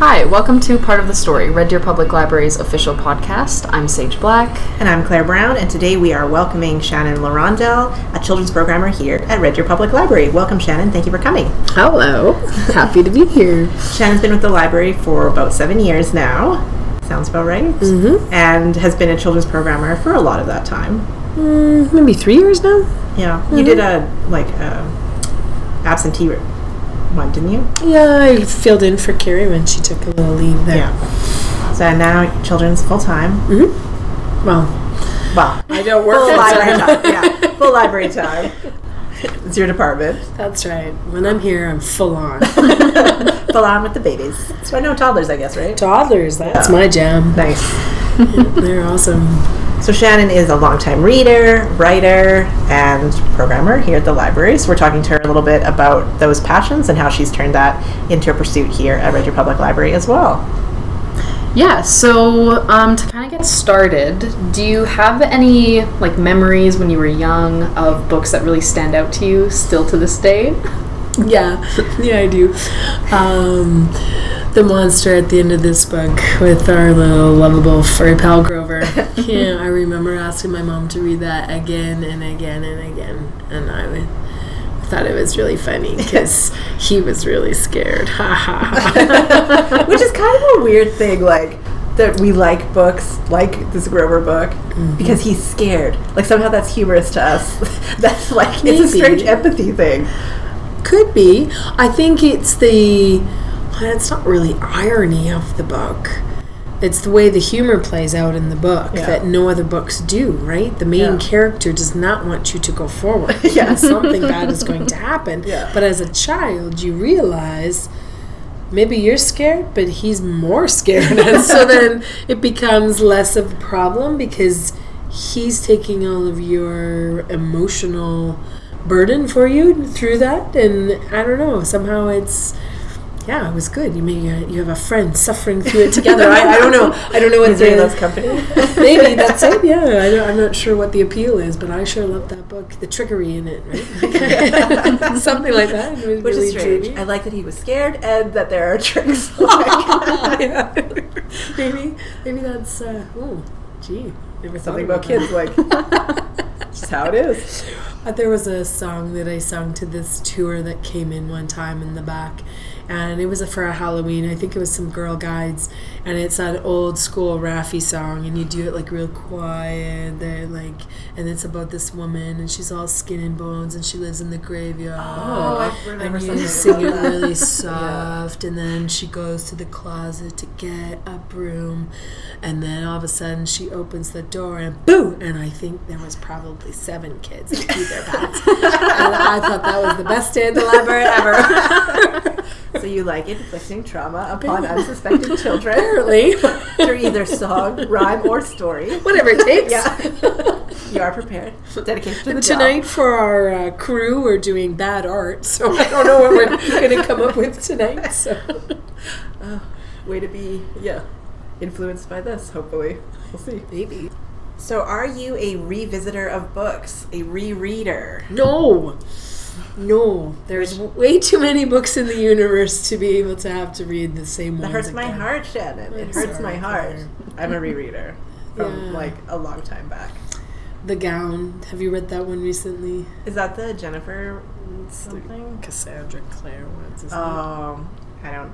Hi, welcome to Part of the Story, Red Deer Public Library's official podcast. I'm Sage Black. And I'm Claire Brown, and today we are welcoming Shannon Larondel, a children's programmer here at Red Deer Public Library. Welcome, Shannon. Thank you for coming. Hello. Happy to be here. Shannon's been with the library for about seven years now. Sounds about right. Mm-hmm. And has been a children's programmer for a lot of that time. Mm, maybe three years now. Yeah. You did a, like, a absentee one, didn't you? Yeah, I filled in for Carrie when she took a little leave there. Yeah. So now children's full time. Mm-hmm. Well, Well, I don't work full library time. time. Yeah, full library time. It's your department. That's right. When I'm here, I'm full on. Full on with the babies. So I know toddlers, I guess, right? Toddlers, that's Yeah. my jam. Nice. They're awesome. So Shannon is a longtime reader, writer, and programmer here at the library. So we're talking to her a little bit about those passions and how she's turned that into a pursuit here at Red Deer Public Library as well. Yeah, so um, to kind of get started, do you have any like memories when you were young of books that really stand out to you still to this day? Yeah, yeah, I do. Um, the monster at the end of this book with our little lovable furry pal Grover. yeah, I remember asking my mom to read that again and again and again, and I would, thought it was really funny because he was really scared. Ha ha ha. Which is kind of a weird thing, like that we like books like this Grover book because he's scared. Like somehow that's humorous to us. that's like it's a strange empathy thing. Could be. I think it's the. It's not really irony of the book. It's the way the humor plays out in the book Yeah. that no other books do, right? The main Yeah. character does not want you to go forward. Yeah. Something bad is going to happen. Yeah. But as a child, you realize maybe you're scared, but he's more scared. and so then it becomes less of a problem because he's taking all of your emotional burden for you through that. And I don't know, somehow it's. Yeah, it was good. You maybe uh, you have a friend suffering through it together. I, I don't know. I don't know what the, loves company. Maybe that's it. Yeah, I don't, I'm not sure what the appeal is, but I sure love that book. The trickery in it, right? Something like that. Which really is strange. dreamy. I like that he was scared and that there are tricks. yeah. maybe, maybe that's. Uh, oh, gee, never thought Something about kids, like just how it is. There was a song that I sung to this tour that came in one time in the back, and it was for a Halloween. I think it was some Girl Guides, and it's that old school Raffi song, and you do it like real quiet, there, like, and it's about this woman, and she's all skin and bones, and she lives in the graveyard. Oh, I remember and you sing it really soft, and then she goes to the closet to get a broom, and then all of a sudden she opens the door and boo! And I think there was probably seven kids that their and I thought that was the best day at the library ever. So you like inflicting trauma upon unsuspecting children Apparently, through either song, rhyme, or story. whatever it takes. Yeah, you are prepared. Dedication to the Tonight for our uh, crew, we're doing bad art, so I don't know what we're going to come up with tonight. So. job. Way to be, yeah, influenced by this. Hopefully, we'll see. Maybe. So, are you a revisitor of books, a rereader? No. No. There's way too many books in the universe to be able to have to read the same one. That ones hurts my heart, Shannon. It I'm hurts sorry, my heart. Claire. I'm a rereader from Yeah. like a long time back. The Gown. Have you read that one recently? Is that the Jennifer something? Cassandra Clare ones. Isn't Um, I don't.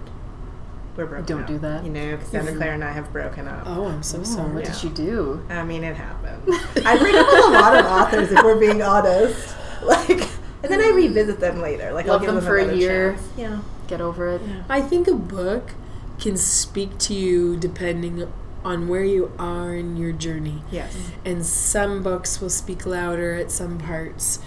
We're broken Don't up. do that. You know, Cassandra Clare and I have broken up. Oh, I'm so Oh, sorry. what Yeah. did you do? I mean, it happened. I break up with a lot of authors, if we're being honest. Like, and then I revisit them later. Like, I'll Love give them them for a year. chance. Yeah. Get over it. I think a book can speak to you depending on where you are in your journey. Yes. and some books will speak louder at some parts.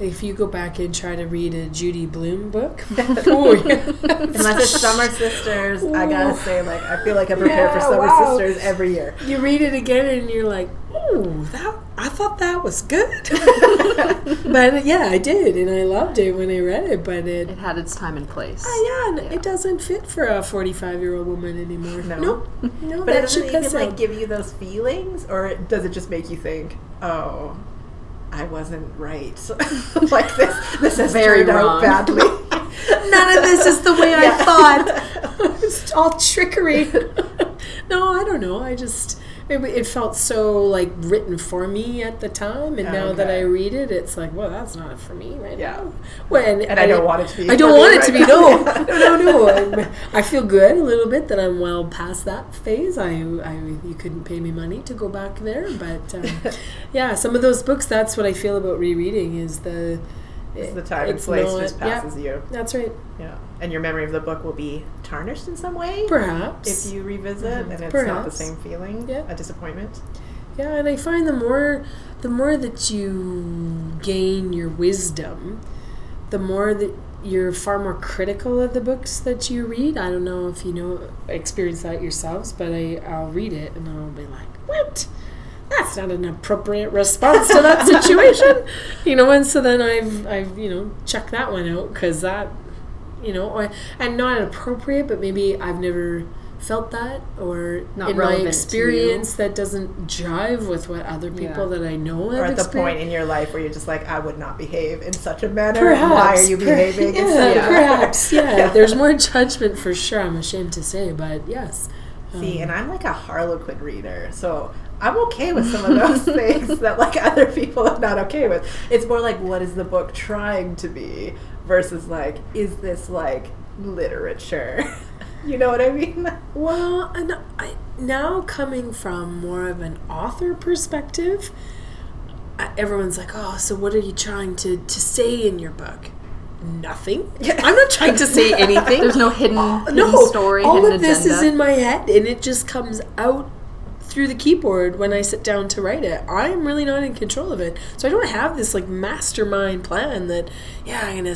If you go back and try to read a Judy Blume book, oh, yeah. Unless it's Summer Sisters, I gotta say, like, I feel like I prepare prepared for Summer wow. Sisters every year. you read it again and you're like, oh, that I thought that was good. but yeah, I did, and I loved it when I read it. But it, It had its time and place. ah, yeah, and it doesn't fit for a 45 year old woman anymore. No. Nope. no, But it that doesn't ship even like give you those feelings, or does it just make you think, oh, I wasn't right? like this, this is Very turned wrong. out badly. None of this is the way Yeah. I thought. it's all trickery. no, I don't know. I just it, it felt so like written for me at the time, and now that I read it, it's like, well, that's not for me right Yeah. now. When And I don't want it to be I don't want it right to be. No, no, no, no. I'm- I feel good a little bit that I'm well past that phase. I, I, you couldn't pay me money to go back there, but um, yeah, some of those books. That's what I feel about rereading. Is the the time and place not- just yeah, passes you. That's right. Yeah. And your memory of the book will be tarnished in some way Perhaps if you revisit mm-hmm. and it's not the same feeling, Yeah. a disappointment. Yeah, and I find the more the more that you gain your wisdom, the more that you're far more critical of the books that you read. I don't know if you know experience that yourselves, but I I'll read it and I'll be like, "What? That's not an appropriate response to that situation." you know, and so then I've I've, you know, checked that one out cuz that you know, or, and not appropriate, but maybe I've never felt that or Not in my relevant to you. experience that doesn't jive with what other people Yeah. that I know have Or at the point in your life where you're just like, I would not behave in such a manner. Perhaps. Why are you per- behaving? in Yeah, perhaps. Yeah. Yeah. There's more judgment for sure. I'm ashamed to say, but yes. See, Um, and I'm like a Harlequin reader, so I'm okay with some of those things that like other people are not okay with. It's more like what is the book trying to be versus like is this like literature? you know what I mean? Well, and I, now coming from more of an author perspective, I- everyone's like, "Oh, so what are you trying to to say in your book?" Nothing. I'm not trying to say anything. There's no hidden, Uh, hidden story, all hidden of this is in my head, and it just comes out through the keyboard when I sit down to write it. I'm really not in control of it, so I don't have this like mastermind plan that, yeah, I'm gonna,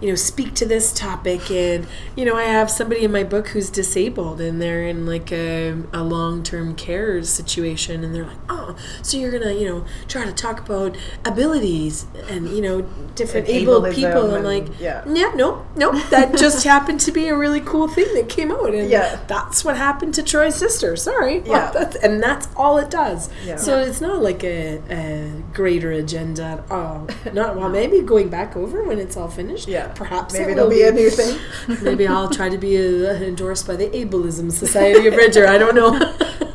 you know, speak to this topic, and you know, I have somebody in my book who's disabled, and they're in like a, a long term care situation, and they're like, oh, so you're gonna, you know, try to talk about abilities and you know different And able people. I'm like, yeah. yeah, no, no, that just happened to be a really cool thing that came out, and Yeah. that's what happened to Troy's sister. Sorry, Yeah. that's, and that's all it does. Yeah. So it's not like a, a greater agenda at all. Not well, maybe going back over when it's all finished. Yeah. perhaps Maybe it it'll will be a new thing. maybe I'll try to be uh endorsed by the Ableism Society of Bridger. I don't know.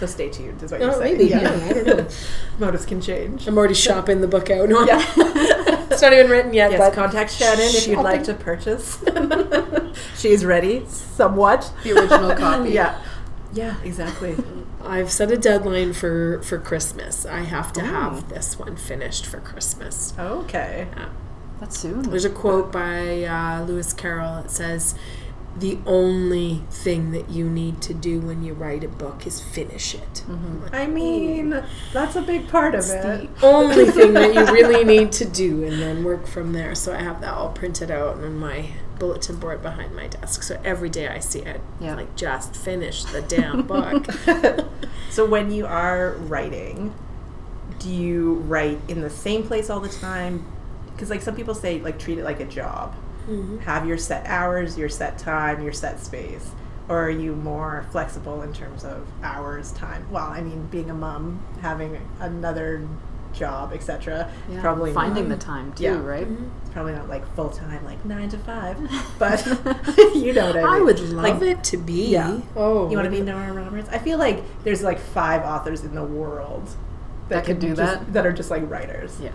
So stay tuned, is what you're oh, saying. maybe. Yeah. I don't know. Motives can change. I'm already shopping the book out. No, Yeah. it's not even written yet. Yes, but contact Shannon if you'd like to purchase. She's ready, somewhat. the original copy. Yeah. Yeah, exactly. I've set a deadline for for Christmas. I have to have this one finished for Christmas. Okay. That's soon. There's a quote by uh, Lewis Carroll It says, "The only thing that you need to do when you write a book is finish it. I mean, that's a big part of it. the only thing that you really need to do, and then work from there." So I have that all printed out on my bulletin board behind my desk. So every day I see it, Yeah. like just finish the damn book. so when you are writing, do you write in the same place all the time? Because like some people say, like treat it like a job. Mhm. Have your set hours, your set time, your set space. Or are you more flexible in terms of hours, time? Well, I mean, being a mom, having another job, etc. Yeah, Probably finding not, the time too, Yeah. right? It's probably not like full time, like nine to five, but you know what I mean. I would love Like, it to be. Yeah. Oh, You want to be Nora Roberts? I feel like there's like five authors in the world That could can do just- that? That are just like writers, Yeah.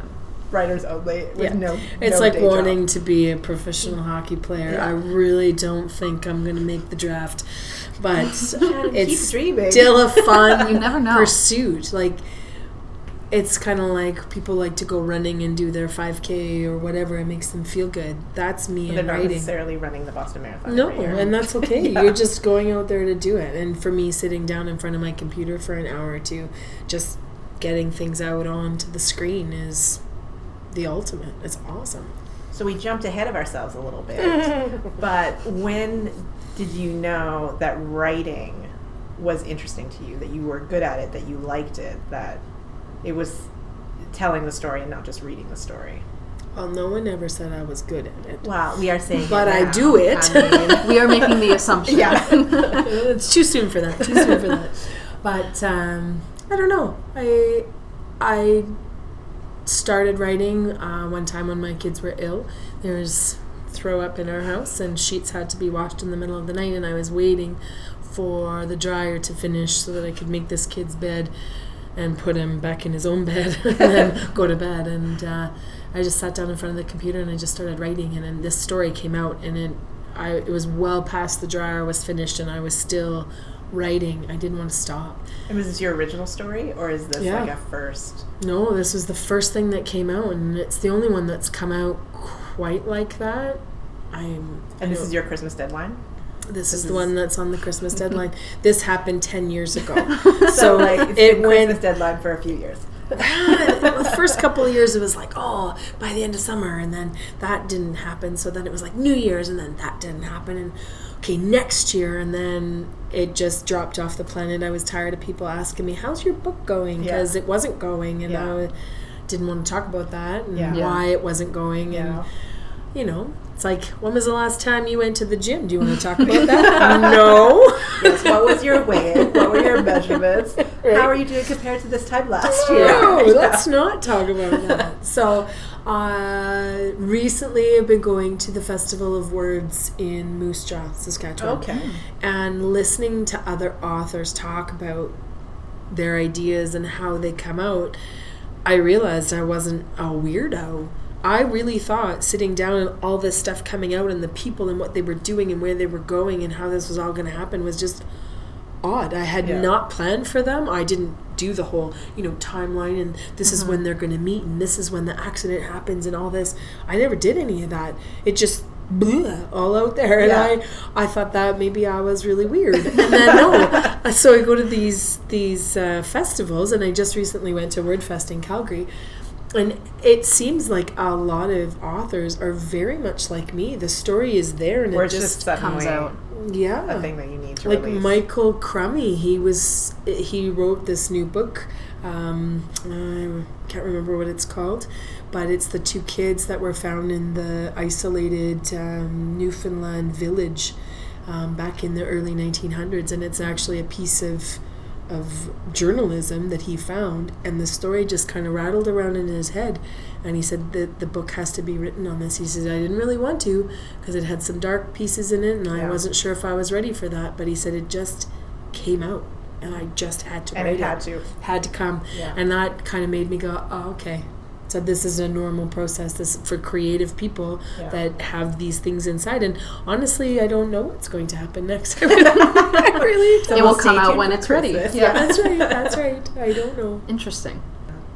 writers only. With Yeah. no, It's no like day job. wanting to be a professional hockey player. Yeah. I really don't think I'm going to make the draft, but it's still a fun You never know. pursuit. Like it's kind of like people like to go running and do their 5K or whatever. It makes them feel good. That's me But they're in not writing. necessarily running the Boston Marathon. No, and that's okay. Yeah. You're just going out there to do it. And for me, sitting down in front of my computer for an hour or two, just getting things out onto the screen is the ultimate. It's awesome. So we jumped ahead of ourselves a little bit. but when did you know that writing was interesting to you? That you were good at it? That you liked it? That it was telling the story and not just reading the story? Well, no one ever said I was good at it. Well, we are saying, it But I do it. I mean, We are making the assumption. yeah. it's too soon for that. Too soon for that. But um, I don't know. I I started writing uh, one time when my kids were ill. There was throw up in our house, and sheets had to be washed in the middle of the night, and I was waiting for the dryer to finish so that I could make this kid's bed and put him back in his own bed and then go to bed. And uh, I just sat down in front of the computer and I just started writing. And then this story came out, and it, I, it was well past the dryer was finished, and I was still writing. I didn't want to stop. And was this your original story, or is this Yeah. like a first? No, this was the first thing that came out, and it's the only one that's come out quite like that. I'm. And this is your Christmas deadline. This is the mm-hmm. one that's on the Christmas mm-hmm. deadline. this happened ten years ago, So like it's it been went Christmas deadline for a few years. the first couple of years it was like oh by the end of summer and then that didn't happen so then it was like new year's and then that didn't happen and okay next year and then it just dropped off the planet i was tired of people asking me how's your book going Yeah. because it wasn't going and Yeah. i didn't want to talk about that and Yeah. Yeah. why it wasn't going and you know it's like when was the last time you went to the gym do you want to talk about that no Yes. What was your weight? What were your measurements? Right. How are you doing compared to this time last year? No, Yeah. let's not talk about that. So, uh, recently I've been going to the Festival of Words in Moose Jaw, Saskatchewan. Okay. And listening to other authors talk about their ideas and how they come out, I realized I wasn't a weirdo. I really thought sitting down and all this stuff coming out and the people and what they were doing and where they were going and how this was all going to happen was just odd. I had Yeah. not planned for them. I didn't do the whole, you know, timeline and this is when they're going to meet and this is when the accident happens and all this. I never did any of that. It just blew all out there and Yeah. I I thought that maybe I was really weird. And then no. So I go to these these uh, festivals and I just recently went to WordFest in Calgary. And it seems like a lot of authors are very much like me. The story is there and Where it just just comes out. yeah a thing that you need to like release. Michael Crummey, he was he wrote this new book. Um, I can't remember what it's called, but it's the two kids that were found in the isolated um, Newfoundland village um, back in the early 1900s, and it's actually a piece of of journalism that he found, and the story just kind of rattled around in his head. And he said that the book has to be written on this. He said, I didn't really want to because it had some dark pieces in it, and I wasn't sure if I was ready for that. But he said it just came out, and I just had to and write it had to. had to come, Yeah. and that kind of made me go, oh, okay. So this is a normal process. This for creative people Yeah. that have these things inside. And honestly, I don't know what's going to happen next. Really So it we'll come out when it's ready. Christmas. yeah, that's right. That's right. I don't know. Interesting.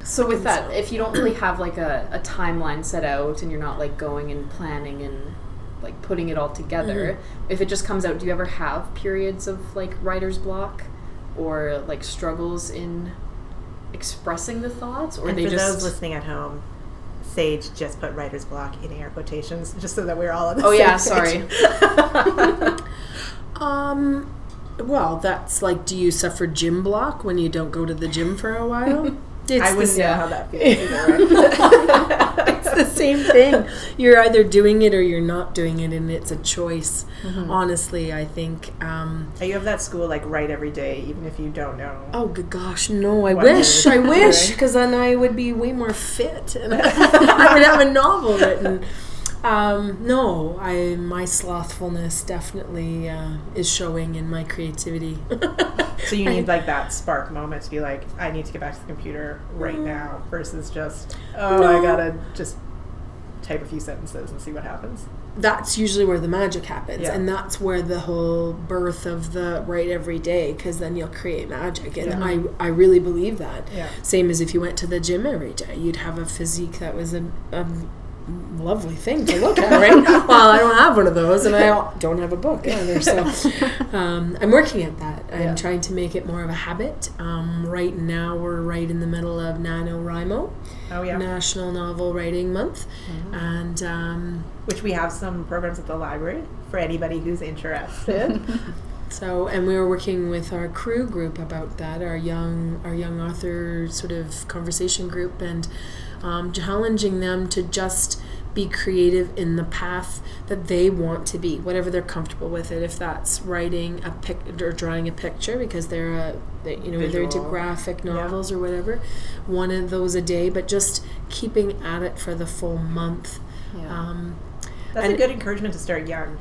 So with that, if you don't really have like a, a timeline set out and you're not like going and planning and like putting it all together, mm-hmm. if it just comes out, do you ever have periods of like writer's block or like struggles in expressing the thoughts or And they for just those listening at home, Sage just put writer's block in air quotations just so that we're all on the. Oh yeah, page. sorry. Um, well, that's like, do you suffer gym block when you don't go to the gym for a while? It's I wouldn't know how that feels the same thing. You're either doing it or you're not doing it, and it's a choice. Mm-hmm. Honestly, I think. Um, Are you of that school like write every day, even if you don't know? oh good gosh, no! I wish, I wish, because then I would be way more fit, and I would have a novel written. Um, no, I my slothfulness definitely uh, is showing in my creativity. So you need like that spark moment to be like, I need to get back to the computer right Mm. now, versus just, oh, I gotta just type a few sentences and see what happens. that's usually where the magic happens Yeah. and that's where the whole birth of the write every day because then you'll create magic and Yeah. I, I really believe that Yeah. same as if you went to the gym every day you'd have a physique that was a, a lovely thing to look at right well i don't have one of those and i don't have a book either so um, i'm working at that i'm Yeah. trying to make it more of a habit um, right now we're right in the middle of nanowrimo Oh yeah. national novel writing month and um, Which we have some programs at the library for anybody who's interested. So, and we were working with our crew group about that, our young, our young author sort of conversation group, and um, challenging them to just be creative in the path that they want to be, whatever they're comfortable with it. If that's writing a pic or drawing a picture, because they're a, they, you know, they're into Visual. graphic Yeah. novels or whatever, one of those a day, but just keeping at it for the full month. Yeah. Um, That's And- a good encouragement to start young.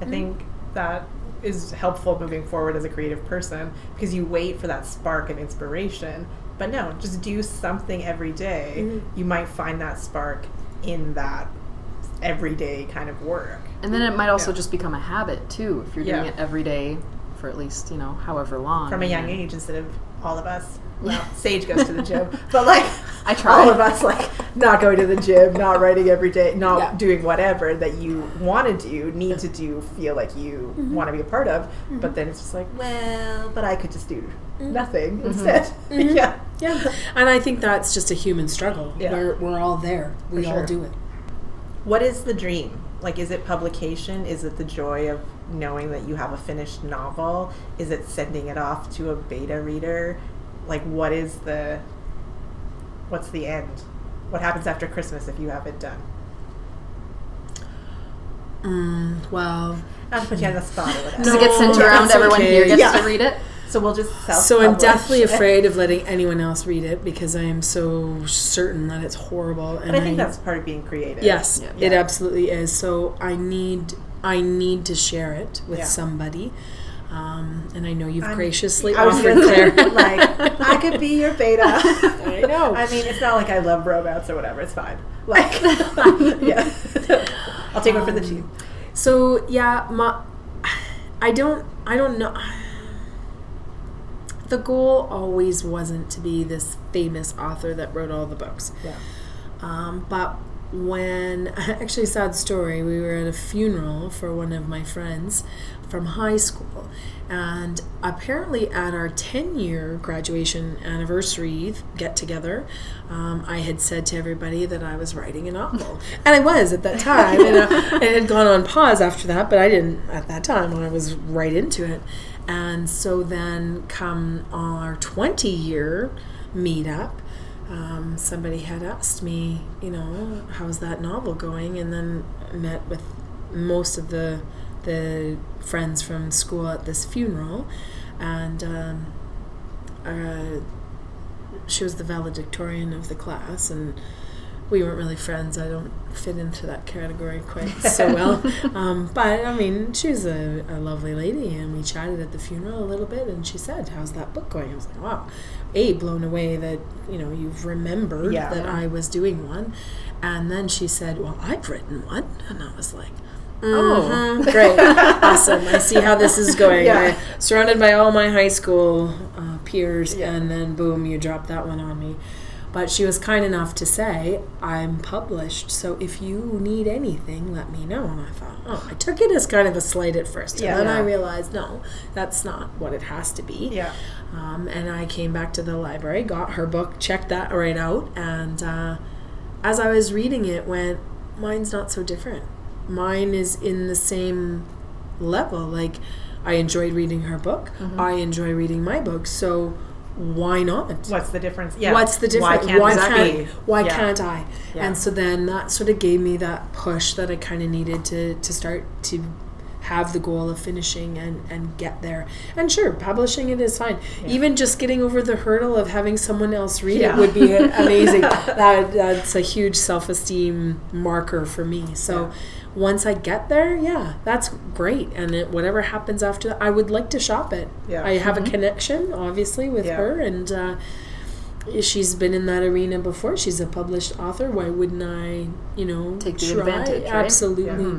I think that is helpful moving forward as a creative person because you wait for that spark of inspiration. But no, just do something every day. Mhm. You might find that spark in that everyday kind of work. And then it might also Yeah. just become a habit too if you're doing Yeah. it every day for at least, you know, however long. From a young age instead of all of us. Well, Sage goes to the gym, but like I try. all of us, like not going to the gym, not writing every day, not Yeah. doing whatever that you want to do, need to do, feel like you Mm-hmm. want to be a part of. But then it's just like, well, but I could just do Mm-hmm. nothing instead. yeah. Yeah, and I think that's just a human struggle. Yeah. We're, we're all there. We For all sure. do it. What is the dream? Like, is it publication? Is it the joy of knowing that you have a finished novel? Is it sending it off to a beta reader? Like, what is the, what's the end? What happens after Christmas if you have it done? Mm, well, Not to put you on the spot or whatever. Does it get sent No, around? Everyone okay. here gets Yeah. to read it. So we'll just self so I'm deathly afraid of letting anyone else read it because I am so certain that it's horrible. And But I think that's part of being creative. yes, Yeah. it absolutely is. So I need I need to share it with Yeah. somebody. Um, and I know you've I'm- graciously I offered gonna like, I could be your beta. I know. I mean, it's not like I love romance or whatever. It's fine. Like, yeah. I'll take one for the Um, team. So yeah, my, I don't I don't know. The goal always wasn't to be this famous author that wrote all the books. Yeah. Um, but when actually sad story, we were at a funeral for one of my friends from high school, and apparently at our ten year graduation anniversary get together, um, I had said to everybody that I was writing a novel, and I was at that time, and uh, it had gone on pause after that, but I didn't at that time when I was right into it, and so then come our twenty year meetup um, somebody had asked me, you know, how's that novel going, and then met with most of the the friends from school at this funeral, and um, uh, she was the valedictorian of the class, and we weren't really friends. I don't fit into that category quite so well, um, but I mean, she was a, a lovely lady, and we chatted at the funeral a little bit, and she said, "How's that book going?" I was like, "Wow." A blown away that you know you've remembered Yeah. that I was doing one, and then she said, "Well, I've written one," and I was like, Oh. "Mhm, great, awesome! I see how this is going. Yeah. I, surrounded by all my high school uh, peers, Yeah. and then boom, you dropped that one on me." But she was kind enough to say, "I'm published, so if you need anything, let me know." And I thought, oh, I took it as kind of a slight at first, Yeah. and then I realized, no, that's not what it has to be. Yeah. Um, and I came back to the library, got her book, checked that right out, and uh, as I was reading it, went, mine's not so different. Mine is in the same level. Like, I enjoyed reading her book. I enjoy reading my book. So why not? What's the difference? Yeah. What's the difference? Why can't why can't, why Yeah. can't I? Yeah. And so then that sort of gave me that push that I kind of needed to to start to have the goal of finishing and and get there. And sure, publishing it is fine. Even just getting over the hurdle of having someone else read Yeah. it would be amazing. that that's a huge self-esteem marker for me. So Yeah. Once I get there, yeah, that's great. And it, whatever happens after that, I would like to shop it. Yeah. I have a connection, obviously, with Yeah. her, and uh, she's been in that arena before. She's a published author. Why wouldn't I, you know, Take the try? advantage, right? Absolutely. Yeah.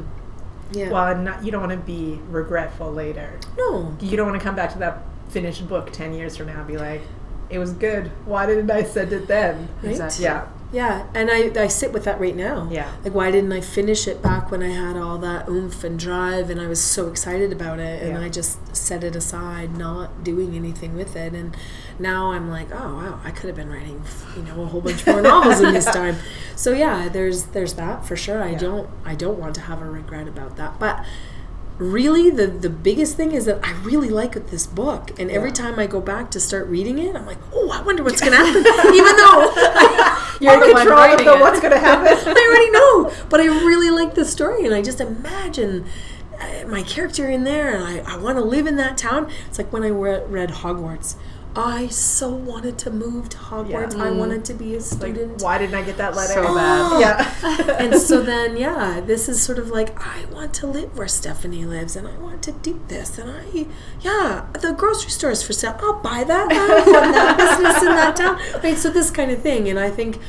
Yeah. Well, not, you don't want to be regretful later. no. You don't want to come back to that finished book 10 years from now and be like, it was good. Why didn't I send it then? Right? Exactly. Yeah. Yeah, and I, I sit with that right now. Yeah. Like, why didn't I finish it back when I had all that oomph and drive and I was so excited about it and Yeah. I just set it aside, not doing anything with it. And now I'm like, oh, wow, I could have been writing, you know, a whole bunch more novels in this time. So yeah, there's there's that for sure. I Yeah. don't I don't want to have a regret about that. But really the the biggest thing is that I really like this book. And every Yeah. time I go back to start reading it I'm like oh I wonder what's gonna happen. Even though You're in control of the what's going to happen. I already know but I really like the story. And I just imagine uh, my character in there and I, I want to live in that town. It's like when I re- read Hogwarts I so wanted to move to Hogwarts. I Mm. wanted to be a Like, student. why didn't I get that letter? So bad. Yeah. and so then, yeah, this is sort of like I want to live where Stephanie lives, and I want to do this, and I, yeah, the grocery store is for sale. I'll buy that. I want that business in that town. Right. So this kind of thing, and I think.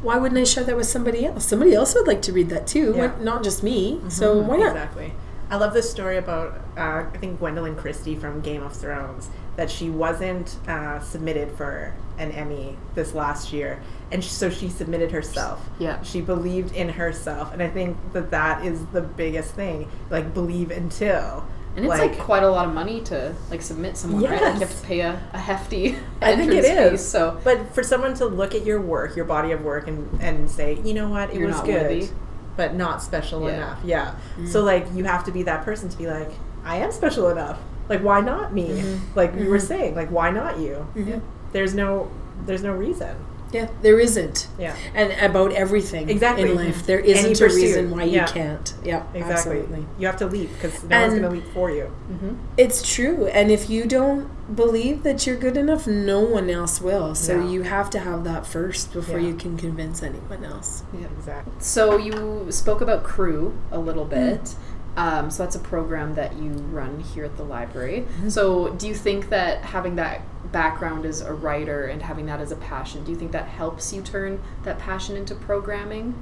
Why wouldn't I share that with somebody else? Somebody else would like to read that too, Yeah. why- not just me. So why not? Exactly. I love this story about uh, I think Gwendoline Christie from Game of Thrones that she wasn't uh, submitted for an Emmy this last year, and sh- so she submitted herself. Yeah. She believed in herself, and I think that that is the biggest thing. Like believe until. And it's like, quite a lot of money to like submit someone, right? Like you have to pay a, a hefty I think it entrance fee. is. So But for someone to look at your work, your body of work, and and say, you know what, it was good, worthy. but not special Yeah. enough. Yeah. So like you have to be that person to be like, I am special enough. Like why not me? Mm-hmm. Like you were saying, like why not you? Mhm. There's no there's no reason. Yeah, there isn't. Yeah. And about everything Exactly. in life, there Any isn't a reason why you Yeah. can't. Yeah, Exactly. absolutely. You have to leap because no one's gonna leap for you. Mhm. It's true. And if you don't believe that you're good enough, no one else will. So No. you have to have that first before Yeah. you can convince anyone else. yeah. Exactly. So you spoke about Crew a little bit. Um, so that's a program that you run here at the library. Mm-hmm. So do you think that having that background as a writer and having that as a passion, do you think that helps you turn that passion into programming?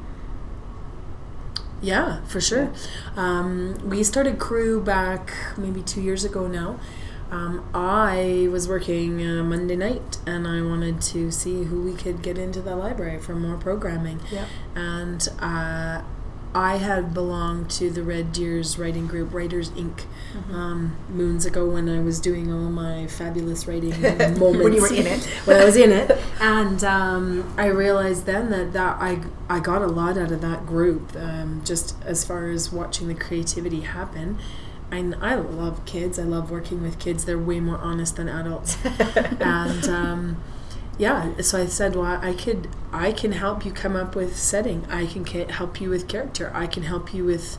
Yeah, for sure. Um, we started Crew back maybe two years ago now. Um, I was working uh, Monday night and I wanted to see who we could get into the library for more programming. Yeah. And uh, I had belonged to the Red Deers writing group, Writers Inc., um, moons ago when I was doing all my fabulous writing moments. When you were in it. when I was in it, and um, I realized then that, that I I got a lot out of that group, um, just as far as watching the creativity happen. And I love kids. I love working with kids. They're way more honest than adults. and um, yeah, so I said, well, I could, I can help you come up with setting. I can ca- help you with character. I can help you with.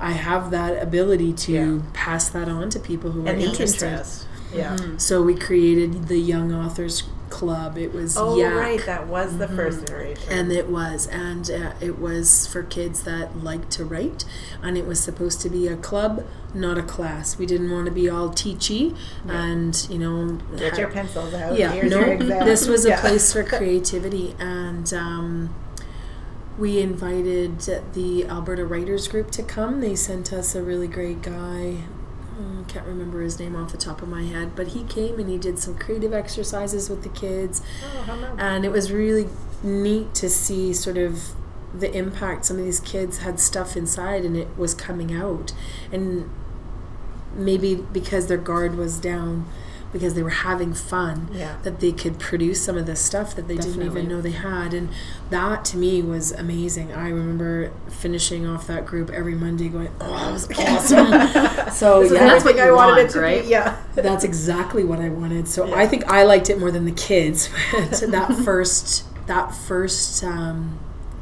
I have that ability to Yeah. pass that on to people who are And the interested. interest. Yeah. Mm-hmm. So we created the Young Authors Club. It was Oh Yak, right, that was the first iteration. and it was, and uh, it was for kids that liked to write, and it was supposed to be a club, not a class. We didn't want to be all teachy, and you know, Get ha- your pencils out. yeah, Here's no, this was a Yeah. place for creativity, and um, we invited the Alberta Writers Group to come. They sent us a really great guy. I can't remember his name off the top of my head, but he came and he did some creative exercises with the kids, Oh, and it was really neat to see sort of the impact some of these kids had stuff inside and it was coming out. And maybe because their guard was down because they were having fun Yeah. that they could produce some of the stuff that they didn't even know they had and that to me was amazing i remember finishing off that group every monday going oh that was awesome so yeah that's what I wanted want, it to right? be. Yeah. that's exactly what I wanted. So Yeah. I think I liked it more than the kids. But that first that first um,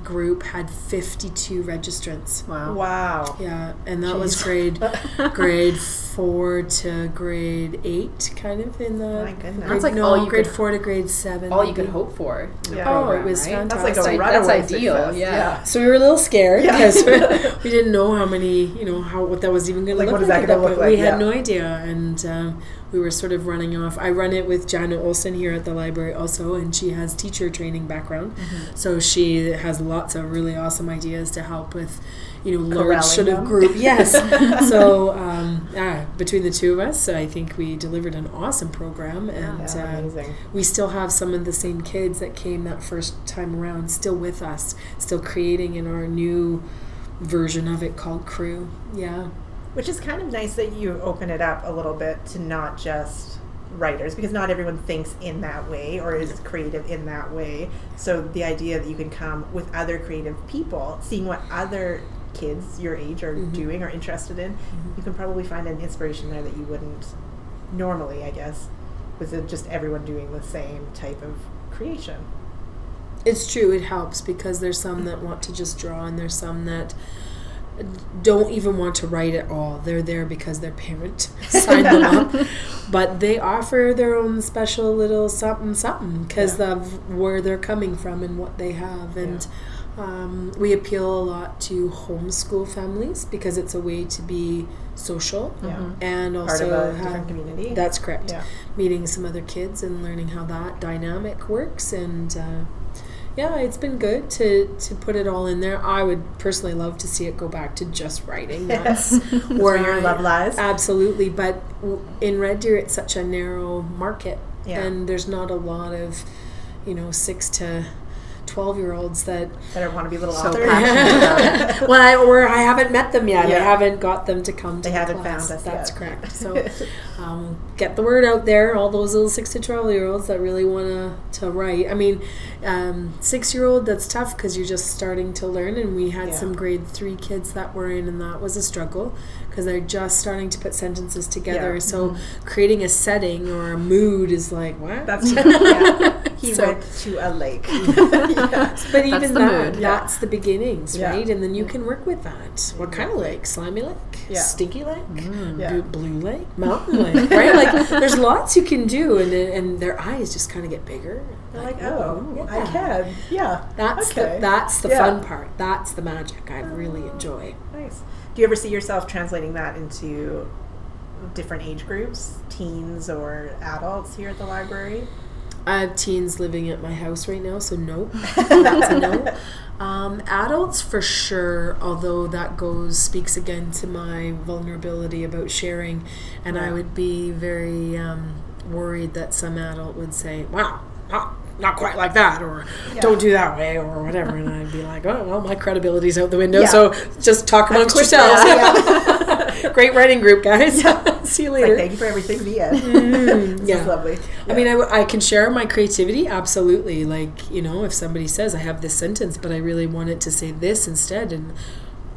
group had fifty two registrants. Wow. Wow. Yeah, and that was grade grade four to grade eight, kind of in the. My goodness. That's like no, all you grade could- four to grade seven. All you could hope for. Yeah. program, Oh, it was right? That's like a That's, like, runaway that's ideal. Yeah. Yeah. So we were a little scared Yeah. because we didn't know how many, you know, how what that was even going to Like, look what is like. that at gonna point. look We like? had no idea, and um, we were sort of running off. I run it with Jana Olson here at the library also, and she has teacher training background, Mm-hmm. so she has lots of really awesome ideas to help with. You know, large Corralling sort of them. group. Yes. so, um, yeah, between the two of us, I think we delivered an awesome program, and Yeah, uh, we still have some of the same kids that came that first time around still with us, still creating in our new version of it called Crew. Yeah. Which is kind of nice that you open it up a little bit to not just writers because not everyone thinks in that way or is creative in that way. So the idea that you can come with other creative people, seeing what other kids your age are Mhm. doing or interested in, you can probably find an inspiration there that you wouldn't normally, I guess, with it just everyone doing the same type of creation. It's true, it helps because there's some that want to just draw and there's some that don't even want to write at all. They're there because their parent signed them up. But they offer their own special little something something because Yeah. of where they're coming from and what they have. And um, we appeal a lot to homeschool families because it's a way to be social Yeah. and Part also of a have- different community. That's correct. Yeah. Meeting some other kids and learning how that dynamic works, and uh, yeah, it's been good to to put it all in there. I would personally love to see it go back to just writing. That's where your love lies. Absolutely, but in Red Deer, it's such a narrow market, Yeah. and there's not a lot of, you know, six to twelve year olds that That want to be little So authors. passionate about it. well, I, or I haven't met them yet. Yeah. I haven't got them to come to They the haven't class. found us That's yet. correct. So, um, get the word out there. All those little six to twelve year olds that really want to to write. I mean, um, six year old that's tough because you're just starting to learn. And we had Yeah. some grade three kids that were in, and that was a struggle because they're just starting to put sentences together. Yeah. So, creating a setting or a mood is like what? That's yeah. He So- went to a lake. Yeah. But even that, mood. Yeah. that's the beginnings, Yeah. right? And then you mm. can work with that. What kind of lake? Slimy lake? Yeah. Stinky lake? Mm. Yeah. Blue, lake? Mountain lake? right? Like, there's lots you can do, and and their eyes just kind of get bigger. They're like, oh, I can. Yeah. That's okay. the that's the Yeah. fun part. That's the magic I really ah, enjoy. Nice. Do you ever see yourself translating that into different age groups, teens or adults here at the library? I have teens living at my house right now, so no. That's a no. Um, adults for sure, although that goes speaks again to my vulnerability about sharing, and I would be very um, worried that some adult would say, "Wow, not not quite like that," or Yeah. "Don't do that way," or whatever, and I'd be like, "Oh well, my credibility's out the window, Yeah. so just talk amongst yourselves." that, Great writing group, guys. See you Like, later. thank you for everything, the end. Mm, yeah. lovely. I mean, I, I can share my creativity, absolutely. Like, you know, if somebody says, I have this sentence, but I really want it to say this instead, and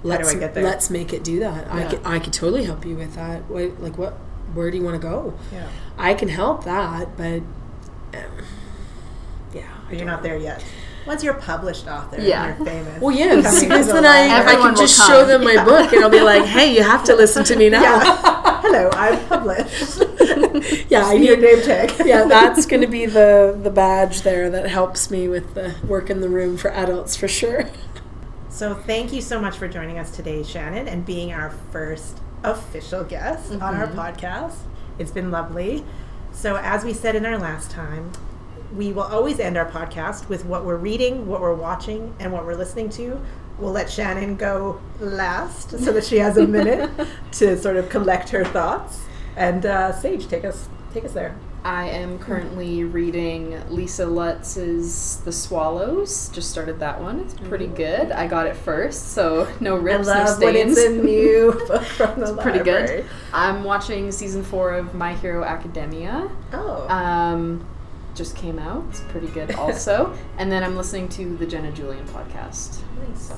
let's, I get there? let's make it do that. I, could, I could totally help you with that. What, like, what, where do you want to go? Yeah. I can help that, but um, yeah. But you're not know. there yet. Once you're a published author, Yeah. and you're famous. Well, yeah, because then I, I can just show them my book and I'll be like, hey, you have to listen to me now. Yeah. Hello, I'm published. Yeah, I See your name tag. yeah, that's going to be the the badge there that helps me with the work in the room for adults for sure. So thank you so much for joining us today, Shannon, and being our first official guest on our mm-hmm. podcast. It's been lovely. So as we said in our last time, we will always end our podcast with what we're reading, what we're watching, and what we're listening to. We'll let Shannon go last so that she has a minute to sort of collect her thoughts. And uh, Sage, take us take us there. I am currently reading Lisa Lutz's The Swallows. Just started that one. It's pretty good. I got it first, so no rips, I no love when stains. it's a new book from the pretty library. good. I'm watching season four of My Hero Academia. Oh, Um, just came out. It's pretty good also. and then I'm listening to the Jenna Julien podcast. Nice.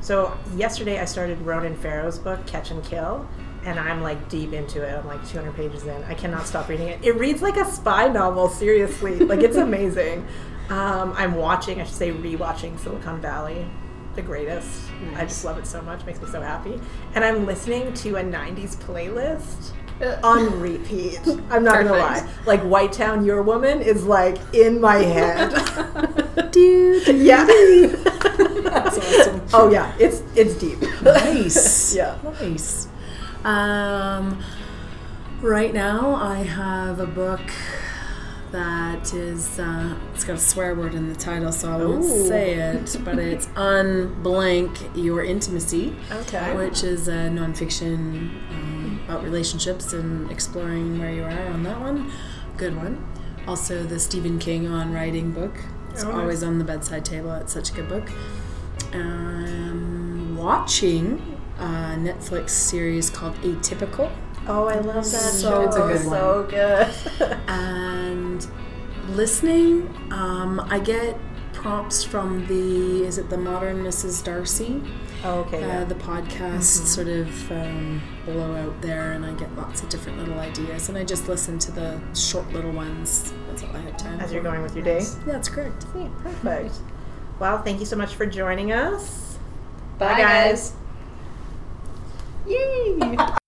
So yesterday I started Ronan Farrow's book Catch and Kill, and I'm like deep into it. I'm like 200 pages in. I cannot stop reading it. It reads like a spy novel. Seriously, like it's amazing. Um, I'm watching, I should say, rewatching Silicon Valley, the greatest. I just love it so much. Makes me so happy. And I'm listening to a 90s playlist on repeat. I'm not gonna lie. Like White Town, Your Woman is like in my head. Dude, yeah. That's awesome. Oh yeah, it's it's deep. Nice. Yeah. Nice. Um, right now, I have a book that is, uh, it's got a swear word in the title, so I won't Ooh. say it, but it's On Blank Your Intimacy, Okay. which is a nonfiction um, about relationships and exploring where you are on that one. Good one. Also, the Stephen King on writing book. It's Oh, nice. always on the bedside table. It's such a good book. Um, watching a Netflix series called Atypical, Oh, I love that So. It's a good so good. and listening. Um, I get prompts from the is it the Modern Mrs. Darcy, oh, okay. uh, Yeah. the podcast sort of um, below out there, and I get lots of different little ideas, and I just listen to the short little ones. That's all I have time. As for. you're going with your day. Yeah, that's correct. Yeah, perfect. Well, thank you so much for joining us. Bye, Bye, guys. guys. Yay!